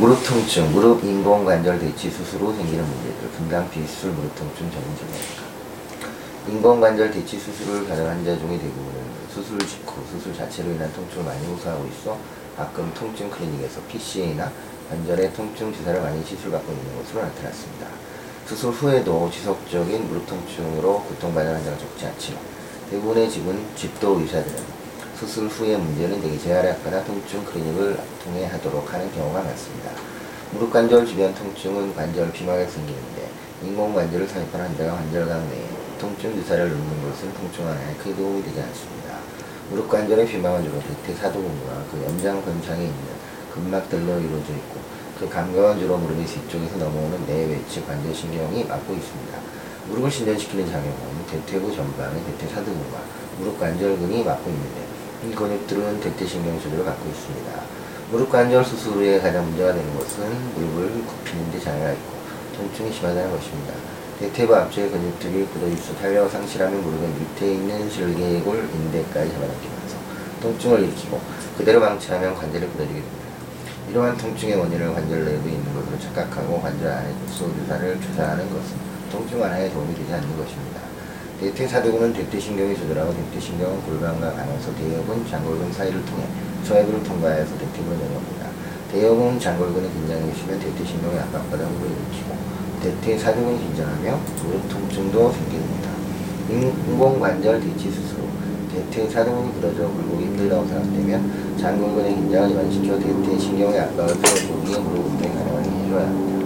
무릎 통증, 무릎 인공관절 대치 수술 후 생기는 문제들, 금강 비수술 무릎 통증 전문 진료입니다. 인공관절 대치 수술을 받은 환자 중의 대부분은 수술 직후 수술 자체로 인한 통증을 많이 호소하고 있어 가끔 통증 클리닉에서 PCA나 관절의 통증 주사를 많이 시술 받고 있는 것으로 나타났습니다. 수술 후에도 지속적인 무릎 통증으로 고통받는 환자가 적지 않지만 대부분의 집은 집도 의사들은 수술 후의 문제는 대개 재활약거나 통증 클리닉을 통해 하도록 하는 경우가 많습니다. 무릎 관절 주변 통증은 관절 비막에 생기는데 인공 관절을 삽입한 환자가 관절각 내에 통증 주사를 놓는 것은 통증 완화에 크게 도움이 되지 않습니다. 무릎 관절의 비막은 주로 대퇴 사두근과 그 연장 근창에 있는 근막들로 이루어져 있고 그 감각은 주로 무릎의 뒤쪽에서 넘어오는 내외측 관절 신경이 맡고 있습니다. 무릎을 신전시키는 작용은 대퇴부 전방의 대퇴 사두근과 무릎 관절근이 맡고 있는데 이 근육들은 대퇴신경 소리를 갖고 있습니다. 무릎 관절 수술 후에 가장 문제가 되는 것은 무릎을 굽히는 데 장애가 있고 통증이 심하다는 것입니다. 대퇴부 앞쪽의 근육들이 굳어 있어 탄력을 상실하면 무릎의 밑에 있는 실개골 인대까지 잡아당기면서 통증을 일으키고 그대로 방치하면 관절이 굳어지게 됩니다. 이러한 통증의 원인을 관절 내부에 있는 것으로 착각하고 관절 안에 독소주사를 주사하는 것은 통증 완화에 도움이 되지 않는 것입니다. 대퇴사두근은 대퇴신경이 조절하고 대퇴신경은 골반과 가면서 대역은 장골근 사이를 통해 소외부를 통과해서 대퇴부를 내려옵니다. 대역은 장골근의 긴장이 심면 대퇴신경의 후를 일으키고 대퇴사두근이 긴장하며 무릎 통증도 생깁니다. 인공관절 대치 수술 후 대퇴사두근이 굳어져 굴곡이 힘들다고 생각되면 장골근의 긴장을 이완시켜 대퇴신경의 압박을 풀어주기 무릎 운동이 가능하게 해줘야 합니다.